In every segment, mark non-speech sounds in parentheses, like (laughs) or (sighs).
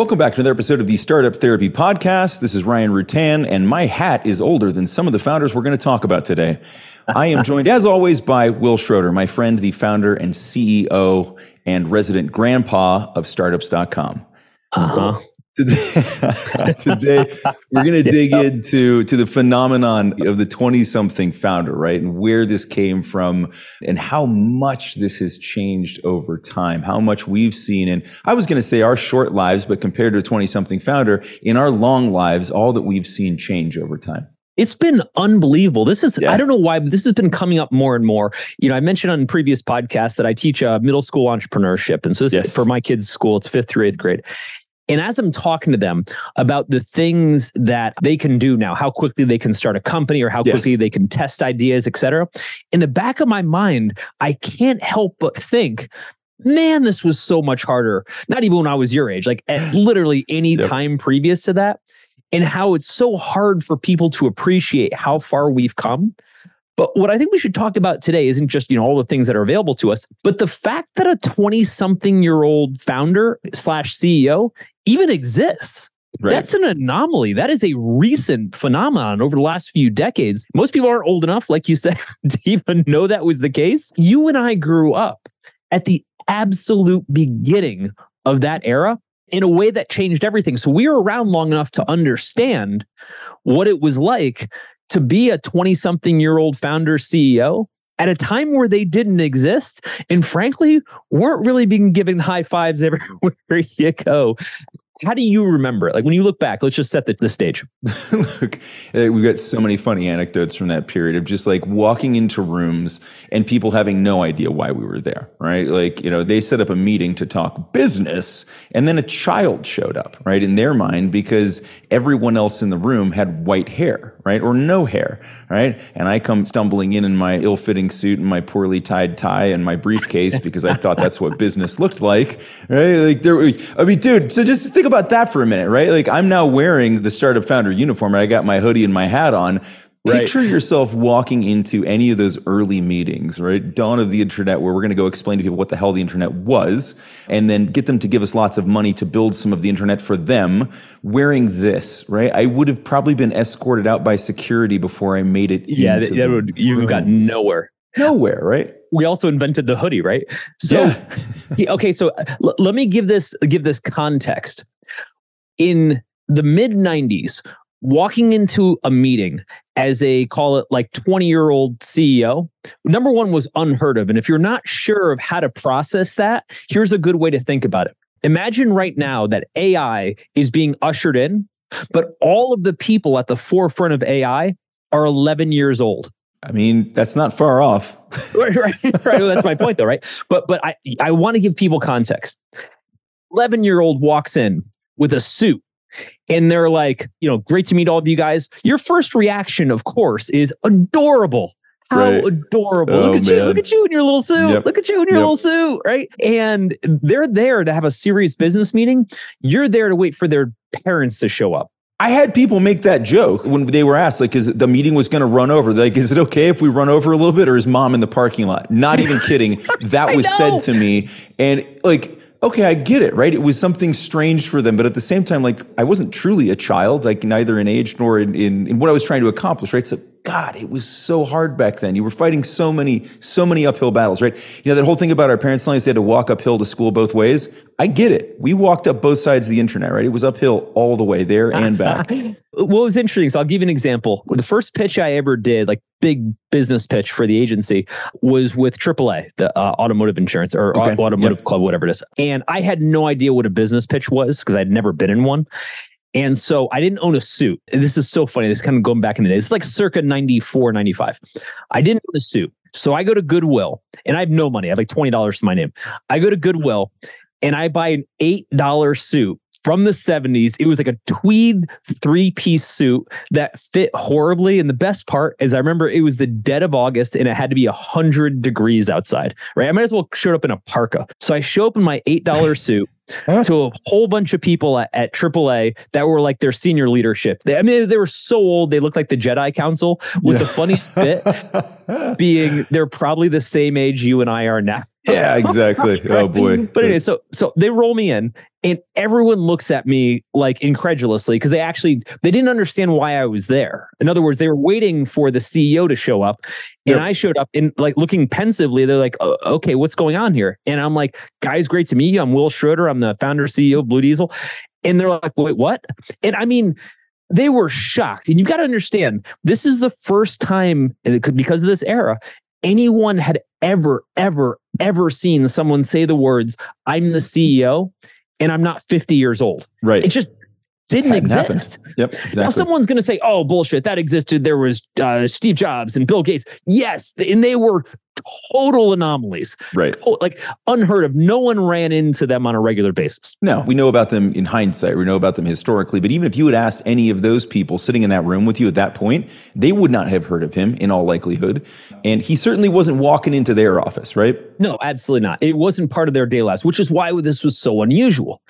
Welcome back to another episode of the Startup Therapy Podcast. This is Ryan Rutan, and my hat is older than some of the founders we're going to talk about today. I am joined, as always, by Wil Schroter, my friend, the founder and CEO and resident grandpa of startups.com. Uh huh. Today, (laughs) today we're going to dig into to the phenomenon of the 20 something founder, right? And where this came from and how much this has changed over time, how much we've seen. And I was going to say our short lives, but compared to a 20 something founder in our long lives, all that we've seen change over time. It's been unbelievable. This is, yeah. I don't know why, but this has been coming up more and more. You know, I mentioned on previous podcasts that I teach uh, middle school entrepreneurship. And so this yes. for my kids' school, it's fifth through eighth grade. And as I'm talking to them about the things that they can do now, how quickly they can start a company or how yes. quickly they can test ideas, et cetera, in the back of my mind, I can't help but think, man, this was so much harder. Not even when I was your age, like at (sighs) literally any yep. time previous to that. And how it's so hard for people to appreciate how far we've come. But what I think we should talk about today isn't just, you know, all the things that are available to us, but the fact that a 20 something year old founder slash CEO even exists. Right. That's an anomaly. That is a recent phenomenon over the last few decades. Most people aren't old enough, like you said, (laughs) to even know that was the case. You and I grew up at the absolute beginning of that era in a way that changed everything. So we were around long enough to understand what it was like to be a 20 something year old founder CEO at a time where they didn't exist and frankly weren't really being given high fives everywhere (laughs) you go how do you remember it? Like when you look back, let's just set the, the stage. (laughs) look, eh, we've got so many funny anecdotes from that period of just like walking into rooms and people having no idea why we were there, right? Like, you know, they set up a meeting to talk business and then a child showed up, right? In their mind, because everyone else in the room had white hair, right? Or no hair, right? And I come stumbling in in my ill fitting suit and my poorly tied tie and my briefcase because I thought that's what (laughs) business looked like, right? Like there, I mean, dude, so just think about that for a minute, right? Like I'm now wearing the startup founder uniform and I got my hoodie and my hat on. Right. Picture yourself walking into any of those early meetings, right? Dawn of the internet, where we're going to go explain to people what the hell the internet was, and then get them to give us lots of money to build some of the internet for them wearing this, right? I would have probably been escorted out by security before I made it. Yeah, that, that would, you got nowhere. Nowhere, right? we also invented the hoodie, right? So, yeah. (laughs) okay, so uh, l- let me give this give this context in the mid 90s, walking into a meeting as a call it like 20 year old CEO, number one was unheard of. And if you're not sure of how to process that, here's a good way to think about it. Imagine right now that AI is being ushered in, but all of the people at the forefront of AI are 11 years old. I mean, that's not far off. (laughs) right, right, right. Well, that's my point, though, right? But but I I want to give people context. Eleven year old walks in with a suit and they're like, you know, great to meet all of you guys. Your first reaction, of course, is adorable. How right. adorable. Oh, look at man. you. Look at you in your little suit. Yep. Look at you in your yep. little suit. Right. And they're there to have a serious business meeting. You're there to wait for their parents to show up. I had people make that joke when they were asked, like, is the meeting was going to run over? Like, is it okay if we run over a little bit, or is mom in the parking lot? Not even kidding. (laughs) That was said to me, and like, okay, I get it, right? It was something strange for them, but at the same time, like I wasn't truly a child, like neither in age nor in, in, in what I was trying to accomplish, right? So God, it was so hard back then. You were fighting so many, so many uphill battles, right? You know, that whole thing about our parents telling us they had to walk uphill to school both ways. I get it. We walked up both sides of the internet, right? It was uphill all the way there and (laughs) back. what was interesting, so I'll give you an example. The first pitch I ever did, like big business pitch for the agency, was with AAA, the uh, automotive insurance or okay. automotive yep. club, whatever it is. And I had no idea what a business pitch was because I'd never been in one. And so I didn't own a suit. And this is so funny. This is kind of going back in the day. It's like circa 94, 95. I didn't own a suit. So I go to Goodwill and I have no money. I have like $20 to my name. I go to Goodwill and I buy an $8 suit from the 70s. It was like a tweed three piece suit that fit horribly. And the best part is, I remember it was the dead of August and it had to be 100 degrees outside, right? I might as well show up in a parka. So I show up in my $8 (laughs) suit. To a whole bunch of people at, at AAA that were like their senior leadership. They, I mean, they were so old, they looked like the Jedi Council, with yeah. the funniest bit (laughs) being they're probably the same age you and I are now. Yeah, exactly. (laughs) Oh boy. But anyway, so so they roll me in and everyone looks at me like incredulously because they actually they didn't understand why I was there. In other words, they were waiting for the CEO to show up, and yep. I showed up and like looking pensively. They're like, oh, "Okay, what's going on here?" And I'm like, "Guys, great to meet you. I'm Wil Schroter I'm the founder CEO of Blue Diesel." And they're like, "Wait, what?" And I mean, they were shocked. And you've got to understand, this is the first time, and it could because of this era, anyone had ever, ever, ever seen someone say the words, I'm the CEO and I'm not 50 years old. Right. It just didn't exist. Happened. Yep. Exactly. Now someone's going to say, "Oh, bullshit, that existed." There was uh, Steve Jobs and Bill Gates. Yes, and they were total anomalies. Right. Like unheard of. No one ran into them on a regular basis. No, we know about them in hindsight. We know about them historically. But even if you had asked any of those people sitting in that room with you at that point, they would not have heard of him in all likelihood. And he certainly wasn't walking into their office, right? No, absolutely not. It wasn't part of their day lives, which is why this was so unusual.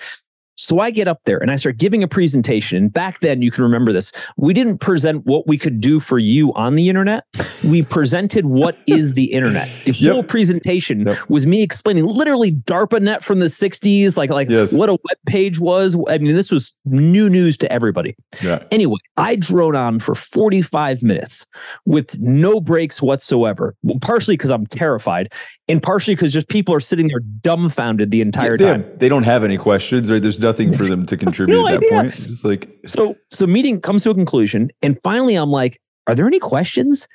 So I get up there and I start giving a presentation. And back then, you can remember this. We didn't present what we could do for you on the internet. We presented what (laughs) is the internet. The yep. whole presentation yep. was me explaining literally DARPANET from the 60s, like, like yes. what a web page was. I mean, this was new news to everybody. Yeah. Anyway, I drone on for 45 minutes with no breaks whatsoever, partially because I'm terrified and partially because just people are sitting there dumbfounded the entire they time. Have, they don't have any questions, right? There's nothing for them to (laughs) contribute no at that idea. point. It's like so. So meeting comes to a conclusion, and finally, I'm like, "Are there any questions?"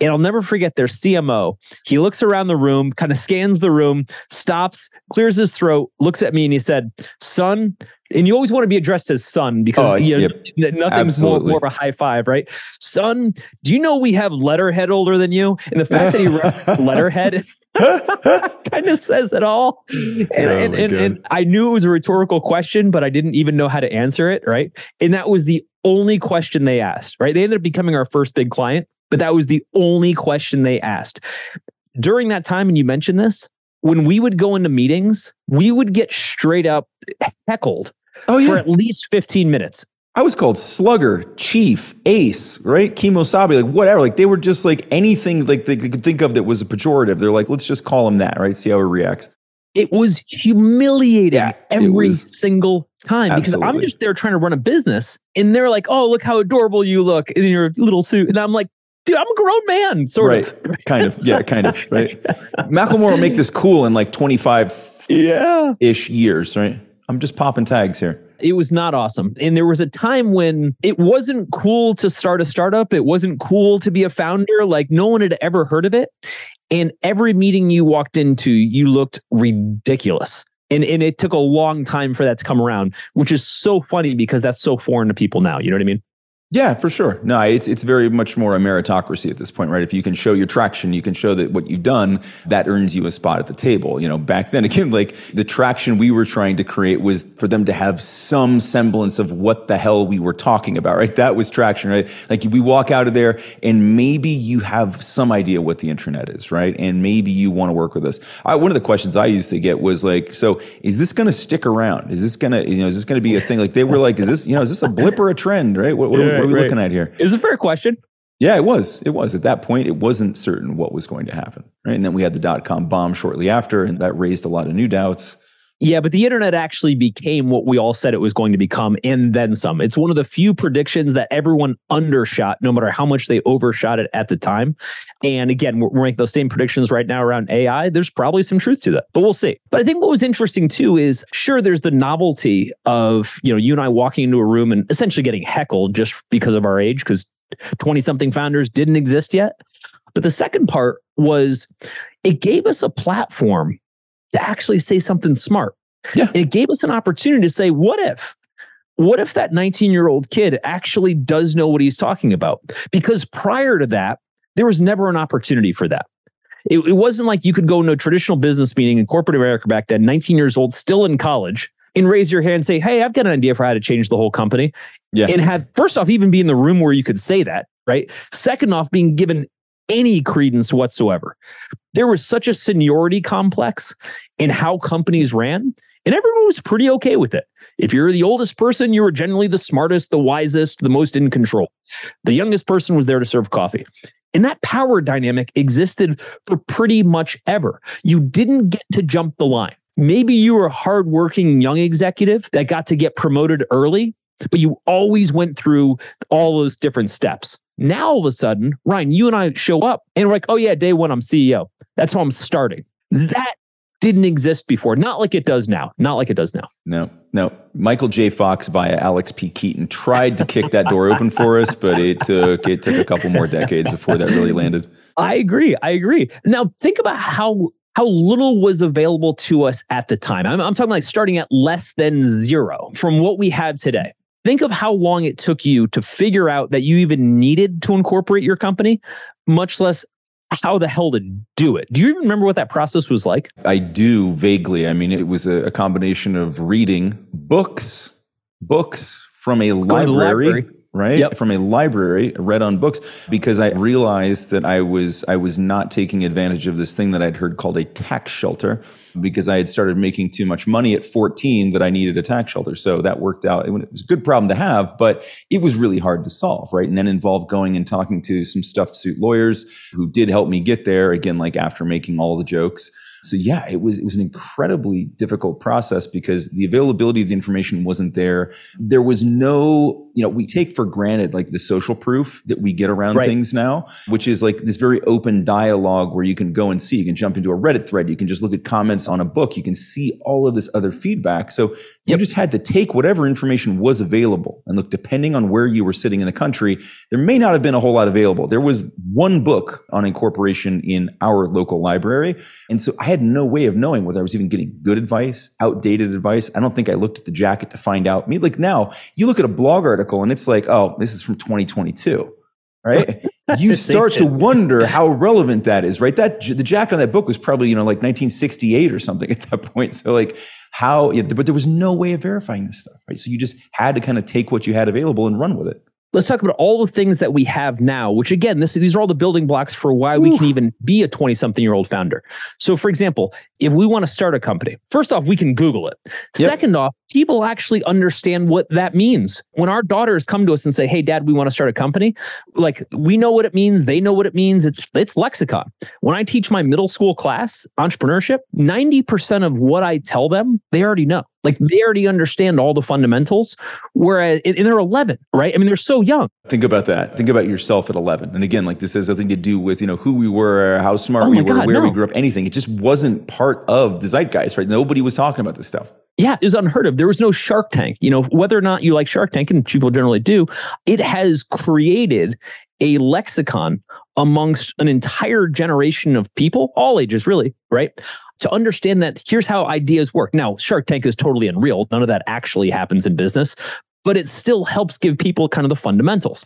And I'll never forget their CMO. He looks around the room, kind of scans the room, stops, clears his throat, looks at me, and he said, "Son." And you always want to be addressed as son because oh, you know, yep. nothing's more, more, of a high five, right? Son, do you know we have letterhead older than you? And the fact that he wrote (laughs) letterhead (laughs) kind of says it all. And, oh and, and, and, I knew it was a rhetorical question, but I didn't even know how to answer it. Right. And that was the only question they asked. Right. They ended up becoming our first big client, but that was the only question they asked. During that time, and you mentioned this, when we would go into meetings, we would get straight up heckled oh, yeah. for at least 15 minutes. I was called Slugger, Chief, Ace, right? Kimosabi, like whatever. Like they were just like anything like they could think of that was a pejorative. They're like, let's just call him that, right? See how he reacts. It was humiliating yeah, every was, single time absolutely. because I'm just there trying to run a business and they're like, oh, look how adorable you look in your little suit. And I'm like, dude, I'm a grown man, sort right. of. kind of. Yeah, kind of. Right. (laughs) Macklemore will make this cool in like 25 yeah. ish years, right? I'm just popping tags here. It was not awesome. And there was a time when it wasn't cool to start a startup. It wasn't cool to be a founder. Like no one had ever heard of it. And every meeting you walked into, you looked ridiculous. And, and it took a long time for that to come around, which is so funny because that's so foreign to people now. You know what I mean? Yeah, for sure. No, it's it's very much more a meritocracy at this point, right? If you can show your traction, you can show that what you've done, that earns you a spot at the table. You know, back then (laughs) again, like the traction we were trying to create was for them to have some semblance of what the hell we were talking about, right? That was traction, right? Like we walk out of there and maybe you have some idea what the internet is, right? And maybe you want to work with us. I, one of the questions I used to get was like, so is this going to stick around? Is this going to, you know, is this going to be a thing? Like they were like, is this, you know, is this a blip or a trend, right? What, what, yeah what are we right. looking at here? It's a fair question. Yeah, it was. It was. At that point, it wasn't certain what was going to happen. Right. And then we had the dot com bomb shortly after, and that raised a lot of new doubts. Yeah, but the internet actually became what we all said it was going to become and then some. It's one of the few predictions that everyone undershot, no matter how much they overshot it at the time. And again, we're, making those same predictions right now around AI. There's probably some truth to that, but we'll see. But I think what was interesting too is sure, there's the novelty of, you know, you and I walking into a room and essentially getting heckled just because of our age, because 20 something founders didn't exist yet. But the second part was it gave us a platform to actually say something smart. Yeah. And it gave us an opportunity to say, what if? What if that 19 year old kid actually does know what he's talking about? Because prior to that, there was never an opportunity for that. It, it wasn't like you could go into a traditional business meeting in corporate America back then, 19 years old, still in college, and raise your hand and say, Hey, I've got an idea for how to change the whole company. Yeah. And have, first off, even be in the room where you could say that, right? Second off, being given any credence whatsoever. There was such a seniority complex in how companies ran, and everyone was pretty okay with it. If you're the oldest person, you were generally the smartest, the wisest, the most in control. The youngest person was there to serve coffee. And that power dynamic existed for pretty much ever. You didn't get to jump the line. Maybe you were a hardworking young executive that got to get promoted early, but you always went through all those different steps. Now, all of a sudden, Ryan, you and I show up and we're like, oh, yeah, day one, I'm CEO. That's how I'm starting. That didn't exist before. Not like it does now. Not like it does now. No, no. Michael J. Fox via Alex P. Keaton tried to kick that door open for us, but it took it took a couple more decades before that really landed. I agree. I agree. Now think about how how little was available to us at the time. I'm, I'm talking like starting at less than zero from what we have today. Think of how long it took you to figure out that you even needed to incorporate your company, much less how the hell to do it. Do you even remember what that process was like? I do vaguely. I mean, it was a, a combination of reading books, books from a library, library, right? Yep. From a library, read on books, because I realized that I was I was not taking advantage of this thing that I'd heard called a tax shelter, because I had started making too much money at 14 that I needed a tax shelter. So that worked out. It was a good problem to have, but it was really hard to solve, right? And then involved going and talking to some stuffed suit lawyers who did help me get there. Again, like after making all the jokes. So yeah, it was it was an incredibly difficult process because the availability of the information wasn't there. There was no, you know, we take for granted like the social proof that we get around right. things now, which is like this very open dialogue where you can go and see, you can jump into a Reddit thread, you can just look at comments on a book, you can see all of this other feedback. So yep. you just had to take whatever information was available and look, depending on where you were sitting in the country, there may not have been a whole lot available. There was one book on incorporation in our local library. And so I had no way of knowing whether I was even getting good advice, outdated advice. I don't think I looked at the jacket to find out. I mean, like now, you look at a blog article and it's like, oh, this is from 2022, right? (laughs) you start to wonder (laughs) how relevant that is, right? That the jacket on that book was probably you know like 1968 or something at that (laughs) point. So like how, but there was no way of verifying this stuff, right? So you just had to kind of take what you had available and run with it let's talk about all the things that we have now, which again, this, these are all the building blocks for why we can even be a 20 something year old founder. So, for example, if we want to start a company, first off, we can Google it. Yep. Second off, people actually understand what that means. When our daughters come to us and say, Hey, dad, we want to start a company, like we know what it means. They know what it means. It's, it's lexicon. When I teach my middle school class entrepreneurship, 90% of what I tell them, they already know. Like they already understand all the fundamentals, whereas and they're 11, right? I mean, they're so young. Think about that. Think about yourself at 11. And again, like this has nothing to do with you know who we were, how smart oh we were, God, where no. we grew up, anything. It just wasn't part of the zeitgeist, right? Nobody was talking about this stuff. Yeah, it was unheard of. There was no Shark Tank. You know, whether or not you like Shark Tank, and people generally do, it has created a lexicon amongst an entire generation of people, all ages, really, right? to understand that here's how ideas work. Now, Shark Tank is totally unreal. None of that actually happens in business, but it still helps give people kind of the fundamentals.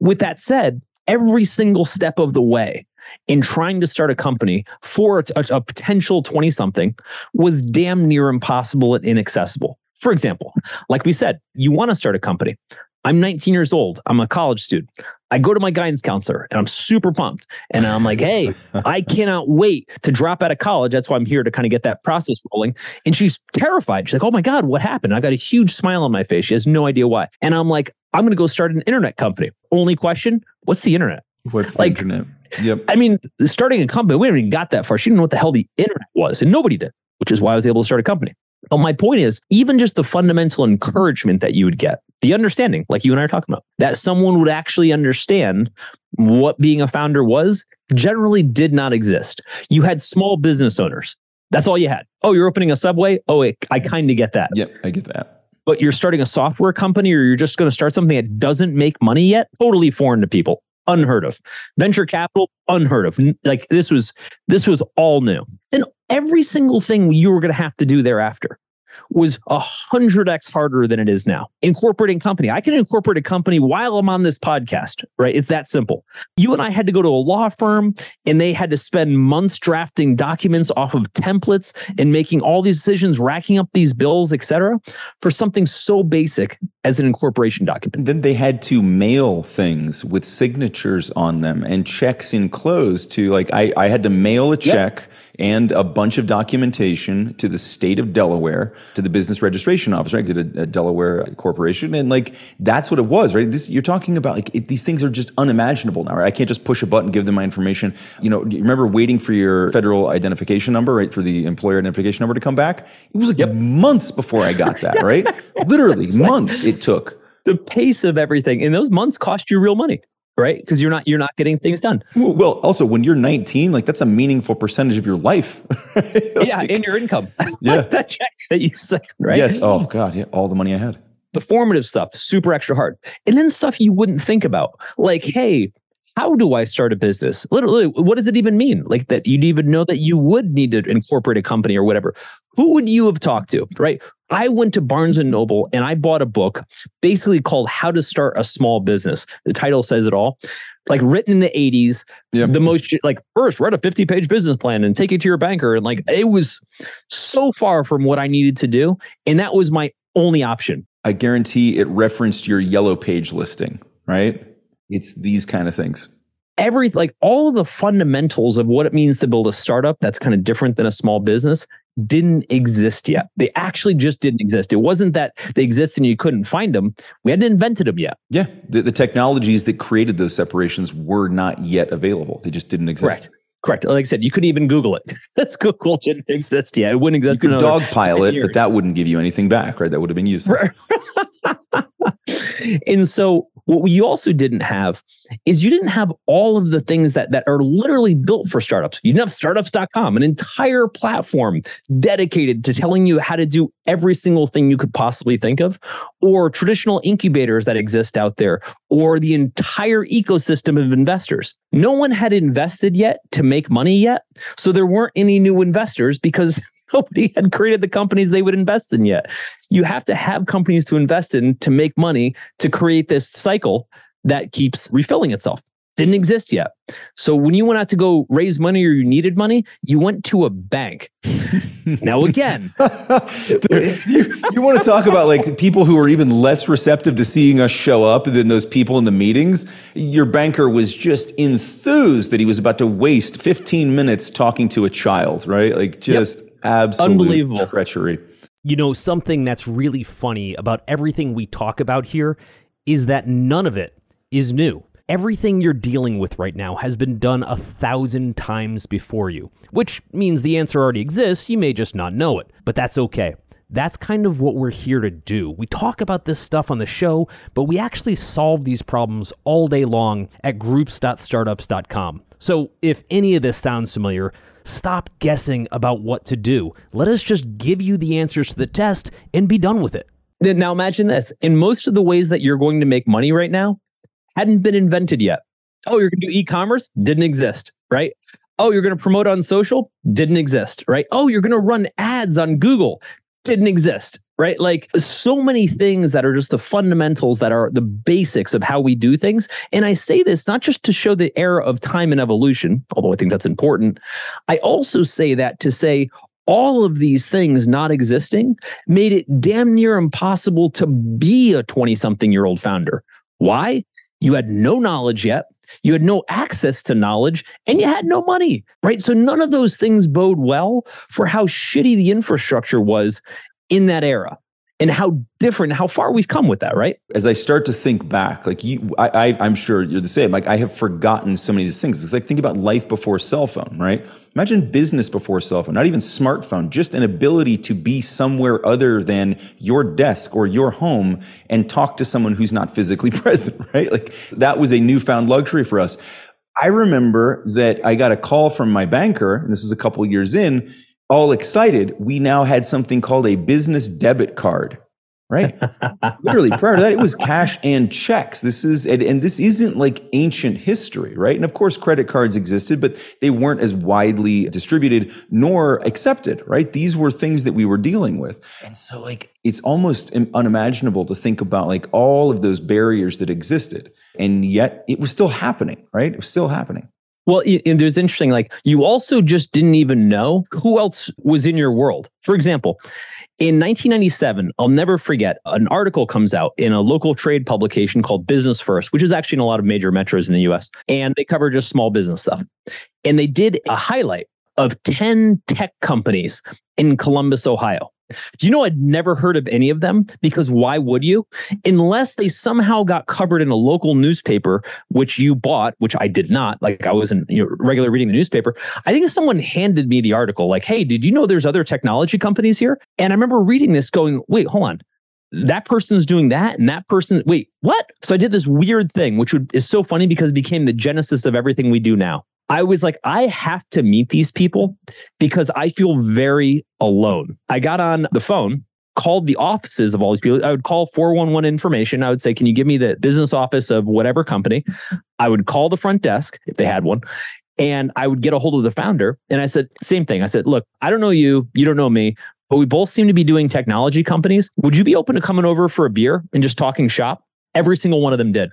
With that said, every single step of the way in trying to start a company for a, a potential 20 something was damn near impossible and inaccessible. For example, like we said, you want to start a company. I'm 19 years old. I'm a college student. I go to my guidance counselor and I'm super pumped. And I'm like, hey, I (laughs) cannot wait to drop out of college. That's why I'm here to kind of get that process rolling. And she's terrified. She's like, oh my God, what happened? I got a huge smile on my face. She has no idea why. And I'm like, I'm going to go start an internet company. Only question what's the internet? What's the internet? Yep. I mean, starting a company, we haven't even got that far. She didn't know what the hell the internet was, and nobody did, which is why I was able to start a company. But my point is, even just the fundamental encouragement that you would get, the understanding, like you and I are talking about, that someone would actually understand what being a founder was, generally did not exist. You had small business owners. That's all you had. Oh, you're opening a subway? Oh, I kind of get that. Yep, I get that. But you're starting a software company or you're just going to start something that doesn't make money yet? Totally foreign to people. Unheard of. Venture capital, unheard of. Like this was this was all new. And every single thing you were going to have to do thereafter was a hundred X harder than it is now. Incorporating company. I can incorporate a company while I'm on this podcast, right? It's that simple. You and I had to go to a law firm and they had to spend months drafting documents off of templates and making all these decisions, racking up these bills, etc., for something so basic as an incorporation document. And then they had to mail things with signatures on them and checks enclosed to like I, I had to mail a check yep. And a bunch of documentation to the state of Delaware to the business registration office, right? Did a, a Delaware corporation. And like, that's what it was, right? This, you're talking about like, it, these things are just unimaginable now, right? I can't just push a button, give them my information. You know, you remember waiting for your federal identification number, right? For the employer identification number to come back? It was like yep. months before I got that, right? (laughs) Literally months it took. The pace of everything. And those months cost you real money right? Because you're not you're not getting things done. Well also when you're 19 like that's a meaningful percentage of your life. (laughs) Right? like, yeah in your income. (laughs) Yeah. that check that you sent right? Yes. Oh god. Yeah. All the money i had. The formative stuff super extra hard. And then stuff you wouldn't think about. Like hey how do I start a business? Literally, what does it even mean? Like that you'd even know that you would need to incorporate a company or whatever. Who would you have talked to, right? I went to Barnes and Noble and I bought a book basically called How to Start a Small Business. The title says it all. Like written in the 80s, yep. the most like first write a 50 page business plan and take it to your banker. And like it was so far from what I needed to do. And that was my only option. I guarantee it referenced your yellow page listing, right? It's these kind of things every like all the fundamentals of what it means to build a startup that's kind of different than a small business didn't exist yet. They actually just didn't exist. It wasn't that they existed and you couldn't find them. We hadn't invented them yet. Yeah. The, the technologies that created those separations were not yet available. They just didn't exist. Correct. Correct. Like I said, you couldn't even Google it. (laughs) That's Google didn't exist yet. It wouldn't exist. You could dogpile it, but that wouldn't give you anything back, right? That would have been useless. (laughs) and so what you also didn't have is you didn't have all of the things that, that are literally built for startups. You didn't have startups.com, an entire platform dedicated to telling you how to do every single thing you could possibly think of, or traditional incubators that exist out there, or the entire ecosystem of investors. No one had invested yet to make money yet. So there weren't any new investors because (laughs) nobody had created the companies they would invest in yet. You have to have companies to invest in to make money to create this cycle that keeps refilling itself. Didn't exist yet. So when you went out to go raise money or you needed money, you went to a bank. (laughs) now again, (laughs) you, you want to talk about like people who are even less receptive to seeing us show up than those people in the meetings. Your banker was just enthused that he was about to waste 15 minutes talking to a child, right? Like just yep. Absolute unbelievable treachery. You know, something that's really funny about everything we talk about here is that none of it is new. Everything you're dealing with right now has been done a thousand times before you, which means the answer already exists. You may just not know it, but that's okay. That's kind of what we're here to do. We talk about this stuff on the show, but we actually solve these problems all day long at groups.startups.com. So if any of this sounds familiar, Stop guessing about what to do. Let us just give you the answers to the test and be done with it. Now imagine this. In most of the ways that you're going to make money right now, hadn't been invented yet. Oh, you're going to do e-commerce? Didn't exist, right? Oh, you're going to promote on social? Didn't exist, right? Oh, you're going to run ads on Google? Didn't exist right? Like so many things that are just the fundamentals that are the basics of how we do things. And I say this not just to show the era of time and evolution, although I think that's important. I also say that to say all of these things not existing made it damn near impossible to be a 20 something year old founder. Why? You had no knowledge yet. You had no access to knowledge and you had no money, right? So none of those things bode well for how shitty the infrastructure was in that era and how different, how far we've come with that, right? As I start to think back, like you, I, I, am sure you're the same. Like I have forgotten so many of these things. It's like think about life before cell phone, right? Imagine business before cell phone, not even smartphone, just an ability to be somewhere other than your desk or your home and talk to someone who's not physically (laughs) present, right? Like that was a newfound luxury for us. I remember that I got a call from my banker, and this is a couple years in, all excited, we now had something called a business debit card, right? (laughs) Literally, prior to that, it was cash and checks. This is, and, and, this isn't like ancient history, right? And of course, credit cards existed, but they weren't as widely distributed nor accepted, right? These were things that we were dealing with. And so, like, it's almost unimaginable to think about like all of those barriers that existed. And yet it was still happening, right? It was still happening. Well, and there's interesting, like you also just didn't even know who else was in your world. For example, in 1997, I'll never forget, an article comes out in a local trade publication called Business First, which is actually in a lot of major metros in the US. And they cover just small business stuff. And they did a highlight of 10 tech companies in Columbus, Ohio. Do you know I'd never heard of any of them? Because why would you? Unless they somehow got covered in a local newspaper, which you bought, which I did not. Like I wasn't you know, regularly reading the newspaper. I think someone handed me the article, like, hey, did you know there's other technology companies here? And I remember reading this going, wait, hold on that person's doing that and that person wait what so i did this weird thing which would, is so funny because it became the genesis of everything we do now I was like, I have to meet these people because I feel very alone. I got on the phone, called the offices of all these people. I would call 411 information. I would say, Can you give me the business office of whatever company? I would call the front desk if they had one. And I would get a hold of the founder. And I said, Same thing. I said, Look, I don't know you. You don't know me but we both seem to be doing technology companies. Would you be open to coming over for a beer and just talking shop? Every single one of them did.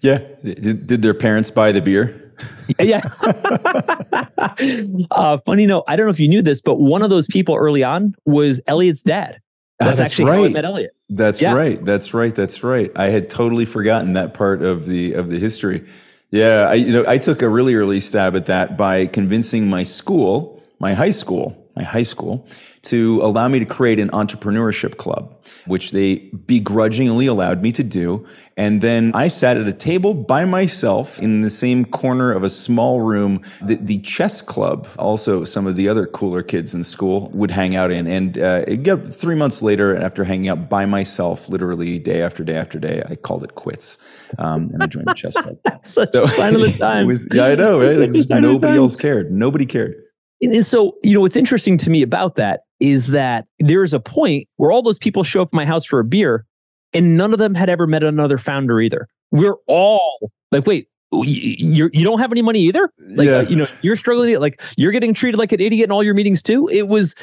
Yeah. Did, their parents buy the beer? (laughs) yeah. (laughs) uh, funny note, I don't know if you knew this, but one of those people early on was Elliot's dad. Ah, that's, that's actually right. how I met Elliot. That's yeah. right. That's right. That's right. I had totally forgotten that part of the of the history. Yeah, I you know I took a really early stab at that by convincing my school, my high school, my high school, to allow me to create an entrepreneurship club, which they begrudgingly allowed me to do. And then I sat at a table by myself in the same corner of a small room that the chess club, also some of the other cooler kids in school, would hang out in. And uh, it three months later, after hanging out by myself, literally day after day after day, I called it quits. Um, and I joined the chess club. (laughs) Such so, a sign of the (laughs) time. Was, yeah, I know, right? Like, nobody else cared. Nobody cared. And so, you know, what's interesting to me about that is that there's a point where all those people show up at my house for a beer and none of them had ever met another founder either. We're all like, wait, you you don't have any money either? Like yeah. uh, you know you're struggling like you're getting treated like an idiot in all your meetings too? It was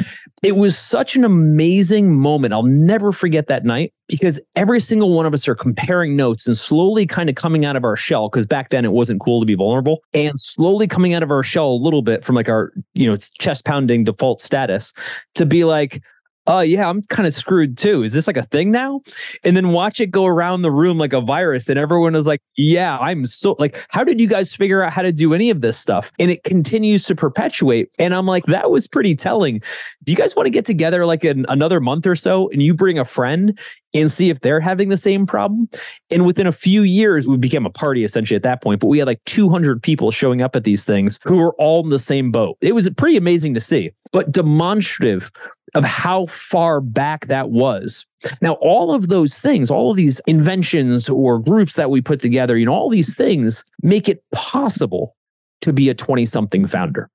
it was such an amazing moment. I'll never forget that night because every single one of us are comparing notes and slowly kind of coming out of our shell because back then it wasn't cool to be vulnerable and slowly coming out of our shell a little bit from like our you know it's chest pounding default status to be like oh yeah, I'm kind of screwed too. Is this like a thing now? And then watch it go around the room like a virus, and everyone is like, yeah, I'm so like, how did you guys figure out how to do any of this stuff? And it continues to perpetuate. And I'm like, that was pretty telling. Do you guys want to get together like in another month or so and you bring a friend and see if they're having the same problem. And within a few years, we became a party essentially at that point, but we had like 200 people showing up at these things who were all in the same boat. It was pretty amazing to see, but demonstrative of how far back that was. Now, all of those things, all of these inventions or groups that we put together, you know, all these things make it possible to be a 20 something founder.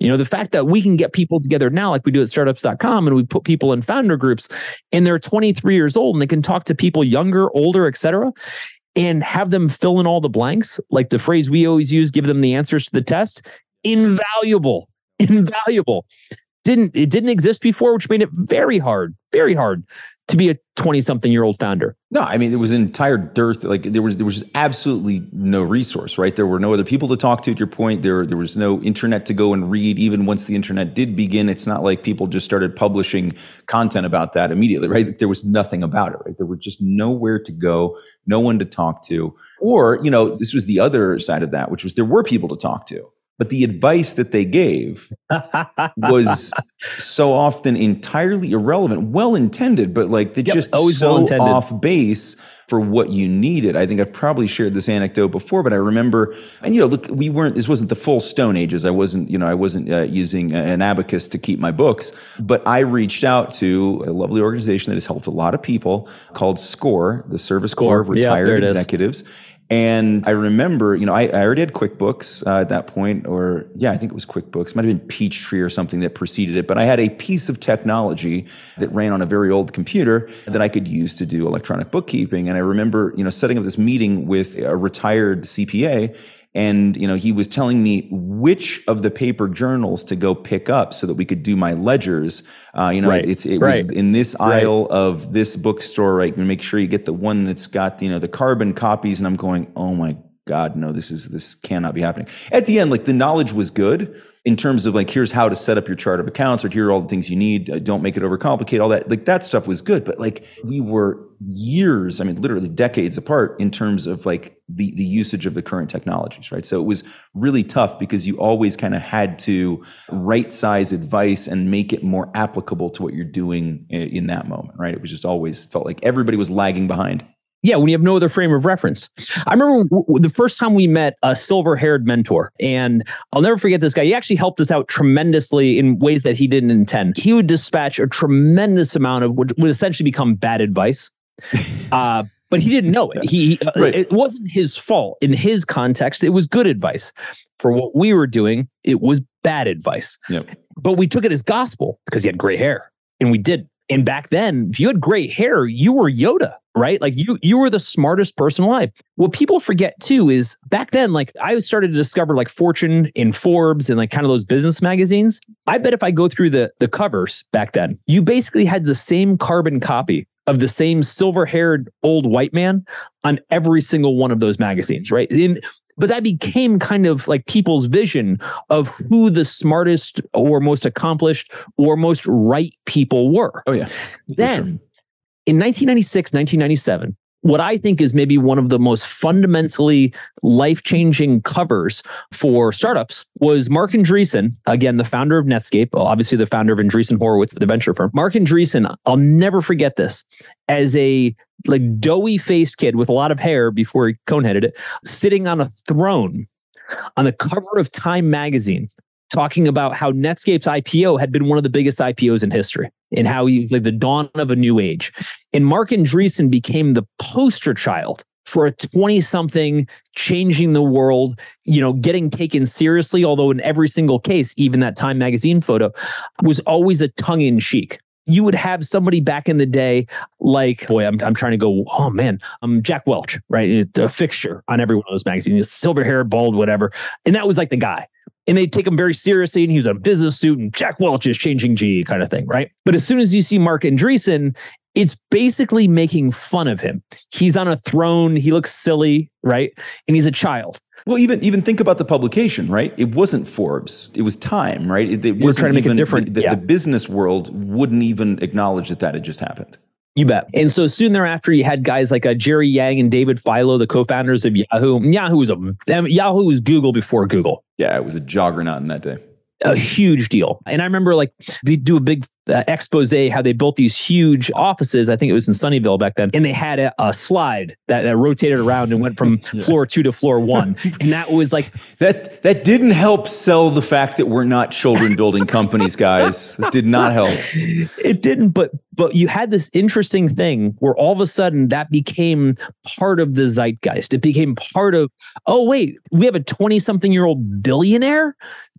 You know, the fact that we can get people together now, like we do at startups.com, and we put people in founder groups and they're 23 years old and they can talk to people younger, older, et cetera, and have them fill in all the blanks. Like the phrase we always use, give them the answers to the test. Invaluable, (laughs) invaluable. Didn't it didn't exist before, which made it very hard, very hard to be a 20 something year old founder? No, I mean, it was an entire dearth. Like there was, there was just absolutely no resource, right? There were no other people to talk to at your point. There, there was no internet to go and read. Even once the internet did begin, it's not like people just started publishing content about that immediately, right? There was nothing about it, right? There were just nowhere to go, no one to talk to. Or, you know, this was the other side of that, which was there were people to talk to but the advice that they gave was (laughs) so often entirely irrelevant, well intended, but like they yep, just always so off base for what you needed. I think I've probably shared this anecdote before, but I remember, and you know, look, we weren't. This wasn't the full Stone Ages. I wasn't, you know, I wasn't uh, using an abacus to keep my books, but I reached out to a lovely organization that has helped a lot of people called SCORE, the Service Corps of Retired yeah, Executives. And I remember, you know, I, I already had QuickBooks uh, at that point, or yeah, I think it was QuickBooks. Might have been Peachtree or something that preceded it. But I had a piece of technology that ran on a very old computer that I could use to do electronic bookkeeping. And I remember, you know, setting up this meeting with a retired CPA and you know he was telling me which of the paper journals to go pick up so that we could do my ledgers uh, you know right. it, it's it right. was in this aisle right. of this bookstore right and make sure you get the one that's got you know the carbon copies and i'm going oh my God, no, this is this cannot be happening. At the end, like the knowledge was good in terms of like here's how to set up your chart of accounts or here are all the things you need. Uh, don't make it overcomplicate. All that like that stuff was good, but like we were years, I mean, literally decades apart in terms of like the the usage of the current technologies, right? So it was really tough because you always kind of had to right size advice and make it more applicable to what you're doing in that moment, right? It was just always felt like everybody was lagging behind. Yeah, when you have no other frame of reference. I remember w- the first time we met a silver haired mentor, and I'll never forget this guy. He actually helped us out tremendously in ways that he didn't intend. He would dispatch a tremendous amount of what would essentially become bad advice. (laughs) Uh, but he didn't know it. He uh, right. it wasn't his fault. In his context, it was good advice. For what we were doing, it was bad advice. Yep. But we took it as gospel because he had gray hair, and we did. And back then, if you had gray hair, you were Yoda right? Like you you were the smartest person alive. What people forget too is back then, like I started to discover like Fortune and Forbes and like kind of those business magazines. I bet if I go through the the covers back then, you basically had the same carbon copy of the same silver-haired old white man on every single one of those magazines, right? But that became kind of like people's vision of who the smartest or most accomplished or most right people were. Oh yeah. Then in 1996, 1997, what I think is maybe one of the most fundamentally life changing covers for startups was Marc Andreessen, again, the founder of Netscape, obviously the founder of Andreessen Horowitz, the venture firm. Marc Andreessen, I'll never forget this, as a like doughy faced kid with a lot of hair before he coneheaded it, sitting on a throne on the cover of Time magazine talking about how Netscape's IPO had been one of the biggest IPOs in history and how he was like the dawn of a new age. And Marc Andreessen became the poster child for a 20 something changing the world, you know, getting taken seriously. Although in every single case, even that Time magazine photo was always a tongue in cheek. You would have somebody back in the day, like, boy, I'm, I'm trying to go, oh man, I'm Jack Welch, right? A fixture on every one of those magazines, silver hair, bald, whatever. And that was like the guy and they take him very seriously and he's a business suit and Jack Welch is changing G kind of thing, right? But as soon as you see Marc Andreessen, it's basically making fun of him. He's on a throne, he looks silly, right? And he's a child. Well, even even think about the publication, right? It wasn't Forbes; it was Time, right? It, it You're trying to make even, it different. The, yeah. the business world wouldn't even acknowledge that that had just happened. You bet. And so soon thereafter, you had guys like uh, Jerry Yang and David Filo, the co-founders of Yahoo. Yahoo was a Yahoo was Google before Google. Yeah, it was a juggernaut in that day a huge deal. And I remember like we do a big uh, expose how they built these huge offices. I think it was in Sunnyvale back then, and they had a, a slide that, that rotated around and went from (laughs) yeah. floor two to floor one, and that was like that. That didn't help sell the fact that we're not children building companies, guys. It did not help. It didn't, but but you had this interesting thing where all of a sudden that became part of the zeitgeist. It became part of oh wait, we have a twenty something year old billionaire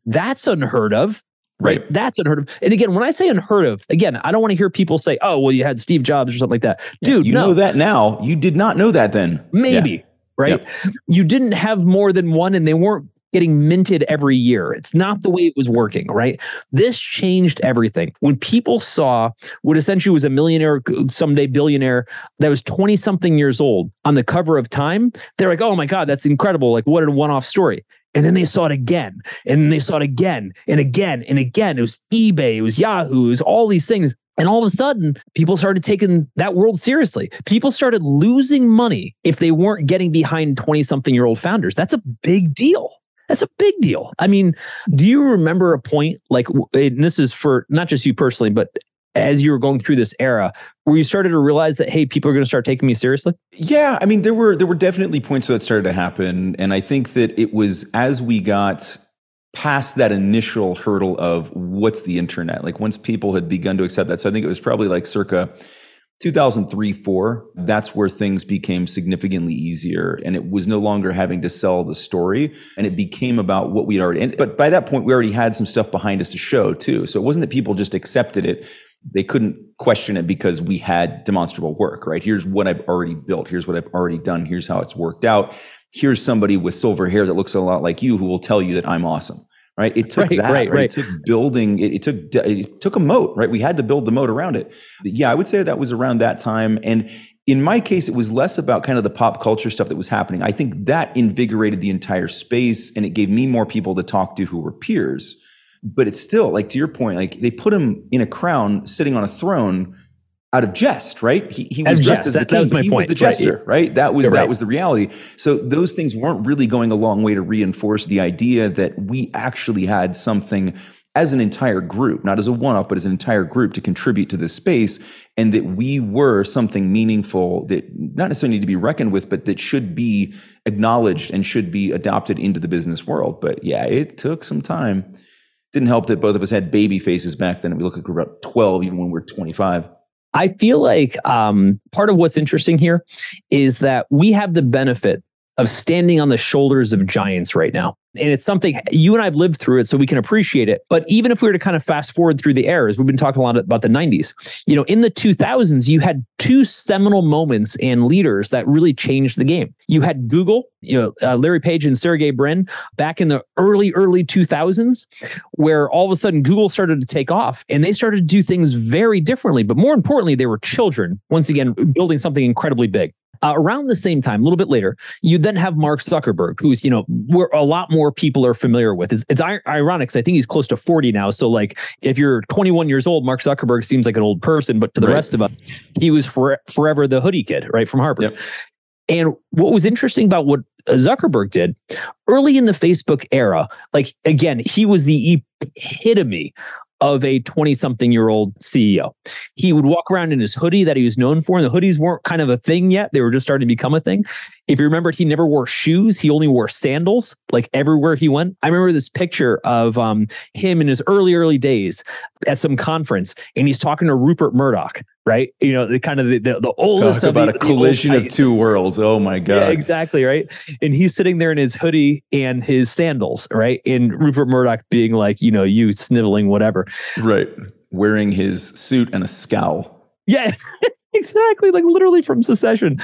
that's unheard of. Right. That's unheard of. And again, when I say unheard of, again, I don't want to hear people say, oh, well, you had Steve Jobs or something like that. Dude, you no. know that now. You did not know that then. Maybe. Yeah. Right. Yep. You didn't have more than one and they weren't getting minted every year. It's not the way it was working, right? This changed everything. When people saw what essentially was a millionaire, someday billionaire that was 20 something years old on the cover of Time, they're like, oh my God, that's incredible. Like, what a one off story. And then they saw it again, and then they saw it again and again and again. It was eBay, it was Yahoo, it was all these things. And all of a sudden, people started taking that world seriously. People started losing money if they weren't getting behind 20 something year old founders. That's a big deal. That's a big deal. I mean, do you remember a point like, and this is for not just you personally, but as you were going through this era where you started to realize that hey people are going to start taking me seriously? Yeah i mean there were there were definitely points that started to happen and i think that it was as we got past that initial hurdle of what's the internet? Like once people had begun to accept that so i think it was probably like circa 2003 4 that's where things became significantly easier and it was no longer having to sell the story and it became about what we'd already but by that point we already had some stuff behind us to show too so it wasn't that people just accepted it they couldn't question it because we had demonstrable work, right? Here's what I've already built. Here's what I've already done. Here's how it's worked out. Here's somebody with silver hair that looks a lot like you who will tell you that I'm awesome. Right. It took right, that, right, right? It took building, it, it, took, it took a moat, right? We had to build the moat around it. But yeah, I would say that was around that time. And in my case, it was less about kind of the pop culture stuff that was happening. I think that invigorated the entire space and it gave me more people to talk to who were peers. But it's still like to your point, like they put him in a crown sitting on a throne out of jest, right? He, he was dressed as the king. he point. was the jester, right? right? That was You're that right. was the reality. So those things weren't really going a long way to reinforce the idea that we actually had something as an entire group, not as a one off, but as an entire group to contribute to this space, and that we were something meaningful that not necessarily need to be reckoned with, but that should be acknowledged and should be adopted into the business world. But yeah, it took some time. Didn't help that both of us had baby faces back then. We look like we're about 12, even when we we're 25. I feel like um, part of what's interesting here is that we have the benefit of standing on the shoulders of giants right now. And it's something you and I have lived through it, so we can appreciate it. But even if we were to kind of fast forward through the eras, we've been talking a lot about the 90s. You know, in the 2000s, you had two seminal moments and leaders that really changed the game. You had Google, you know, uh, Larry Page and Sergey Brin back in the early, early 2000s, where all of a sudden Google started to take off and they started to do things very differently. But more importantly, they were children, once again, building something incredibly big. Uh, around the same time, a little bit later, you then have Mark Zuckerberg, who's you know where a lot more people are familiar with. It's, it's ironic because I think he's close to forty now. So like, if you're 21 years old, Mark Zuckerberg seems like an old person, but to the right. rest of us, he was for, forever the hoodie kid, right from Harvard. Yep. And what was interesting about what Zuckerberg did early in the Facebook era, like again, he was the epitome of a 20 something year old CEO. He would walk around in his hoodie that he was known for, and the hoodies weren't kind of a thing yet. They were just starting to become a thing. If you remember, he never wore shoes. He only wore sandals, like everywhere he went. I remember this picture of um, him in his early, early days at some conference, and he's talking to Rupert Murdoch, right? You know, the kind of the, the, the oldest Talk about the, a collision of two worlds. Oh my God. Yeah, exactly, right? And he's sitting there in his hoodie and his sandals, right? And Rupert Murdoch being like, you know, you sniveling, whatever. Right. Wearing his suit and a scowl. Yeah. (laughs) exactly like literally from Succession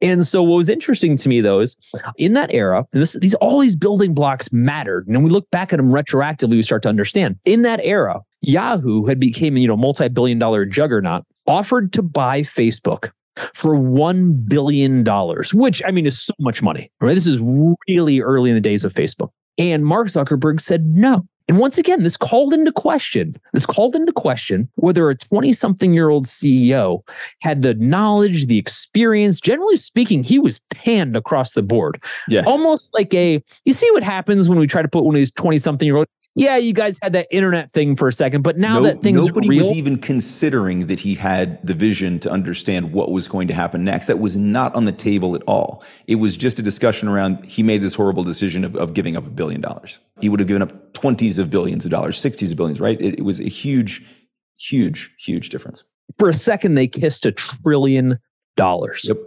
and so what was interesting to me though is in that era and this, these all these building blocks mattered and when we look back at them retroactively we start to understand in that era yahoo had became you know multi-billion dollar juggernaut offered to buy facebook for $1 billion which i mean is so much money right this is really early in the days of facebook and mark zuckerberg said no and once again, this called into question, this called into question whether a 20 something year old CEO had the knowledge, the experience. Generally speaking, he was panned across the board. Yes. Almost like a, you see what happens when we try to put one of these 20 something year old yeah, you guys had that internet thing for a second, but now no, that thing's nobody real, was even considering that he had the vision to understand what was going to happen next. That was not on the table at all. It was just a discussion around he made this horrible decision of, of giving up a billion dollars. He would have given up twenties of billions of dollars, sixties of billions, right? It, it was a huge, huge, huge difference. For a second, they kissed a trillion dollars. Yep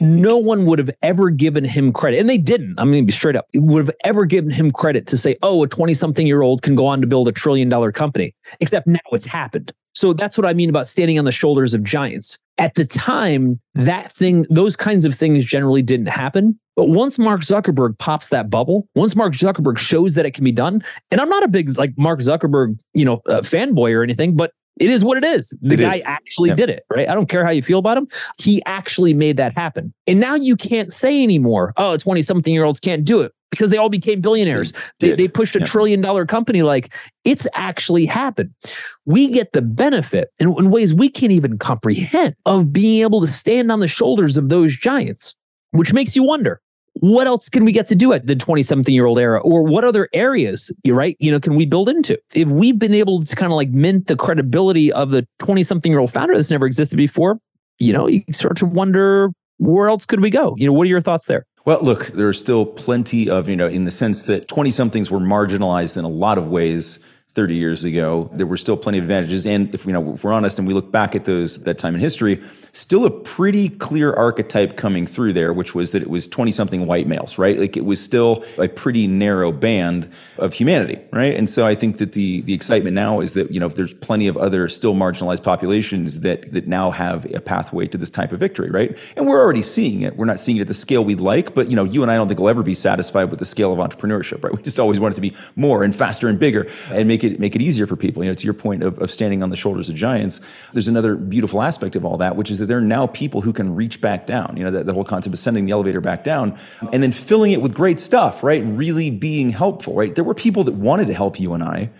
no one would have ever given him credit, and they didn't. I'm going to be straight up. Would have ever given him credit to say, "Oh, a 20 something year old can go on to build a trillion dollar company." Except now it's happened. So that's what I mean about standing on the shoulders of giants. At the time, that thing, those kinds of things generally didn't happen. But once Mark Zuckerberg pops that bubble, once Mark Zuckerberg shows that it can be done, and I'm not a big like Mark Zuckerberg, you know, uh, fanboy or anything, but it is what it is. The it guy is. actually yeah. did it, right? I don't care how you feel about him. He actually made that happen. And now you can't say anymore, oh, 20 something year olds can't do it because they all became billionaires. They, they, pushed a yeah. trillion dollar company. Like it's actually happened. We get the benefit in, in ways we can't even comprehend of being able to stand on the shoulders of those giants, which makes you wonder what else can we get to do at the 20 something year old era? Or what other areas right you know can we build into? If we've been able to kind of like mint the credibility of the 20 something year old founder that's never existed before you know you start to wonder where else could we go? You know what are your thoughts there? Well, look, there are still plenty of, you know, in the sense that 20 somethings were marginalized in a lot of ways 30 years ago. There were still plenty of advantages. And if, you know, if we're honest and we look back at those, that time in history, still a pretty clear archetype coming through there, which was that it was 20 something white males, right? Like it was still a pretty narrow band of humanity, right? And so I think that the, the excitement now is that, you know, if there's plenty of other still marginalized populations that, that now have a pathway to this type of victory, right? And we're already seeing it. We're not seeing it at the scale we'd like, but, you know, you and I don't think we'll ever be satisfied with the scale of entrepreneurship, right? (laughs) We just always want it to be more and faster and bigger and make make it make it easier for people. You know, to your point of, of standing on the shoulders of giants, there's another beautiful aspect of all that, which is that there are now people who can reach back down. You know, that the whole concept of sending the elevator back down and then filling it with great stuff, right? Really being helpful, right? There were people that wanted to help you and I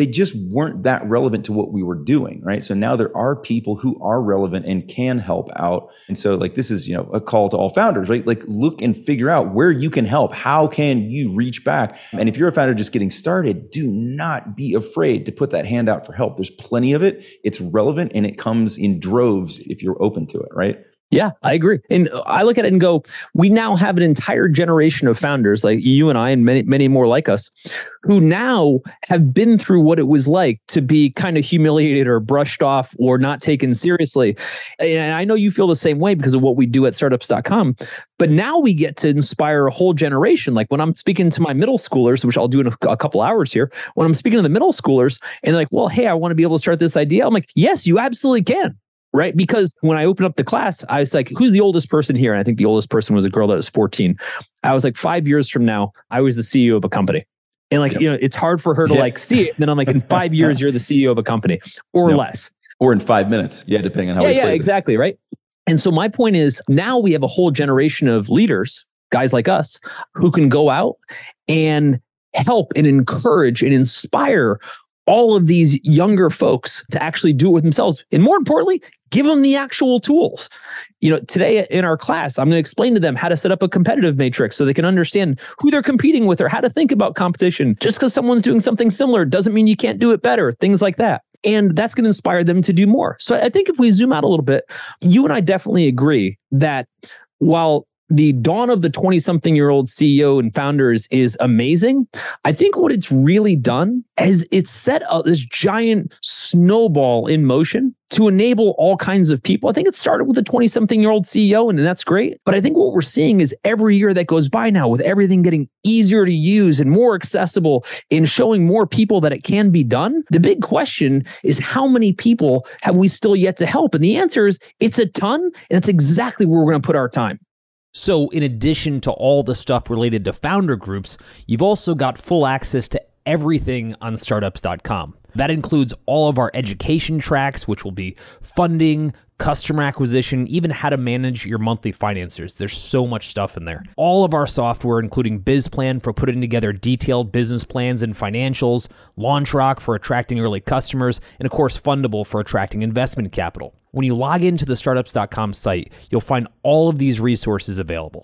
they just weren't that relevant to what we were doing, right? So now there are people who are relevant and can help out. And so like this is, you know, a call to all founders, right? Like look and figure out where you can help. How can you reach back? And if you're a founder just getting started, do not be afraid to put that hand out for help. There's plenty of it. It's relevant and it comes in droves if you're open to it, right? Yeah, I agree. And I look at it and go, we now have an entire generation of founders like you and I and many, many more like us who now have been through what it was like to be kind of humiliated or brushed off or not taken seriously. And I know you feel the same way because of what we do at startups.com. But now we get to inspire a whole generation. Like when I'm speaking to my middle schoolers, which I'll do in a, a couple hours here, when I'm speaking to the middle schoolers and they're like, well, hey, I want to be able to start this idea. I'm like, yes, you absolutely can right? Because when I opened up the class, I was like, who's the oldest person here? And I think the oldest person was a girl that was 14. I was like, five years from now, I was the CEO of a company. And like, yep. you know, it's hard for her to like see it. And then I'm like, in five years, you're the CEO of a company or yep. less. Or in five minutes. Yeah, depending on how yeah, yeah, exactly. Right. And so my point is now we have a whole generation of leaders, guys like us, who can go out and help and encourage and inspire all of these younger folks to actually do it with themselves. And more importantly, give them the actual tools. You know, today in our class, I'm going to explain to them how to set up a competitive matrix so they can understand who they're competing with or how to think about competition. Just because someone's doing something similar doesn't mean you can't do it better, things like that. And that's going to inspire them to do more. So I think if we zoom out a little bit, you and I definitely agree that while the dawn of the 20 something year old CEO and founders is amazing. I think what it's really done is it's set up this giant snowball in motion to enable all kinds of people. I think it started with a 20 something year old CEO, and that's great. But I think what we're seeing is every year that goes by now, with everything getting easier to use and more accessible and showing more people that it can be done, the big question is how many people have we still yet to help? And the answer is it's a ton. And that's exactly where we're going to put our time. So, in addition to all the stuff related to founder groups, you've also got full access to everything on startups.com. That includes all of our education tracks, which will be funding, customer acquisition, even how to manage your monthly financiers. There's so much stuff in there. All of our software, including BizPlan for putting together detailed business plans and financials, LaunchRock for attracting early customers, and of course, Fundable for attracting investment capital. When you log into the startups.com site, you'll find all of these resources available.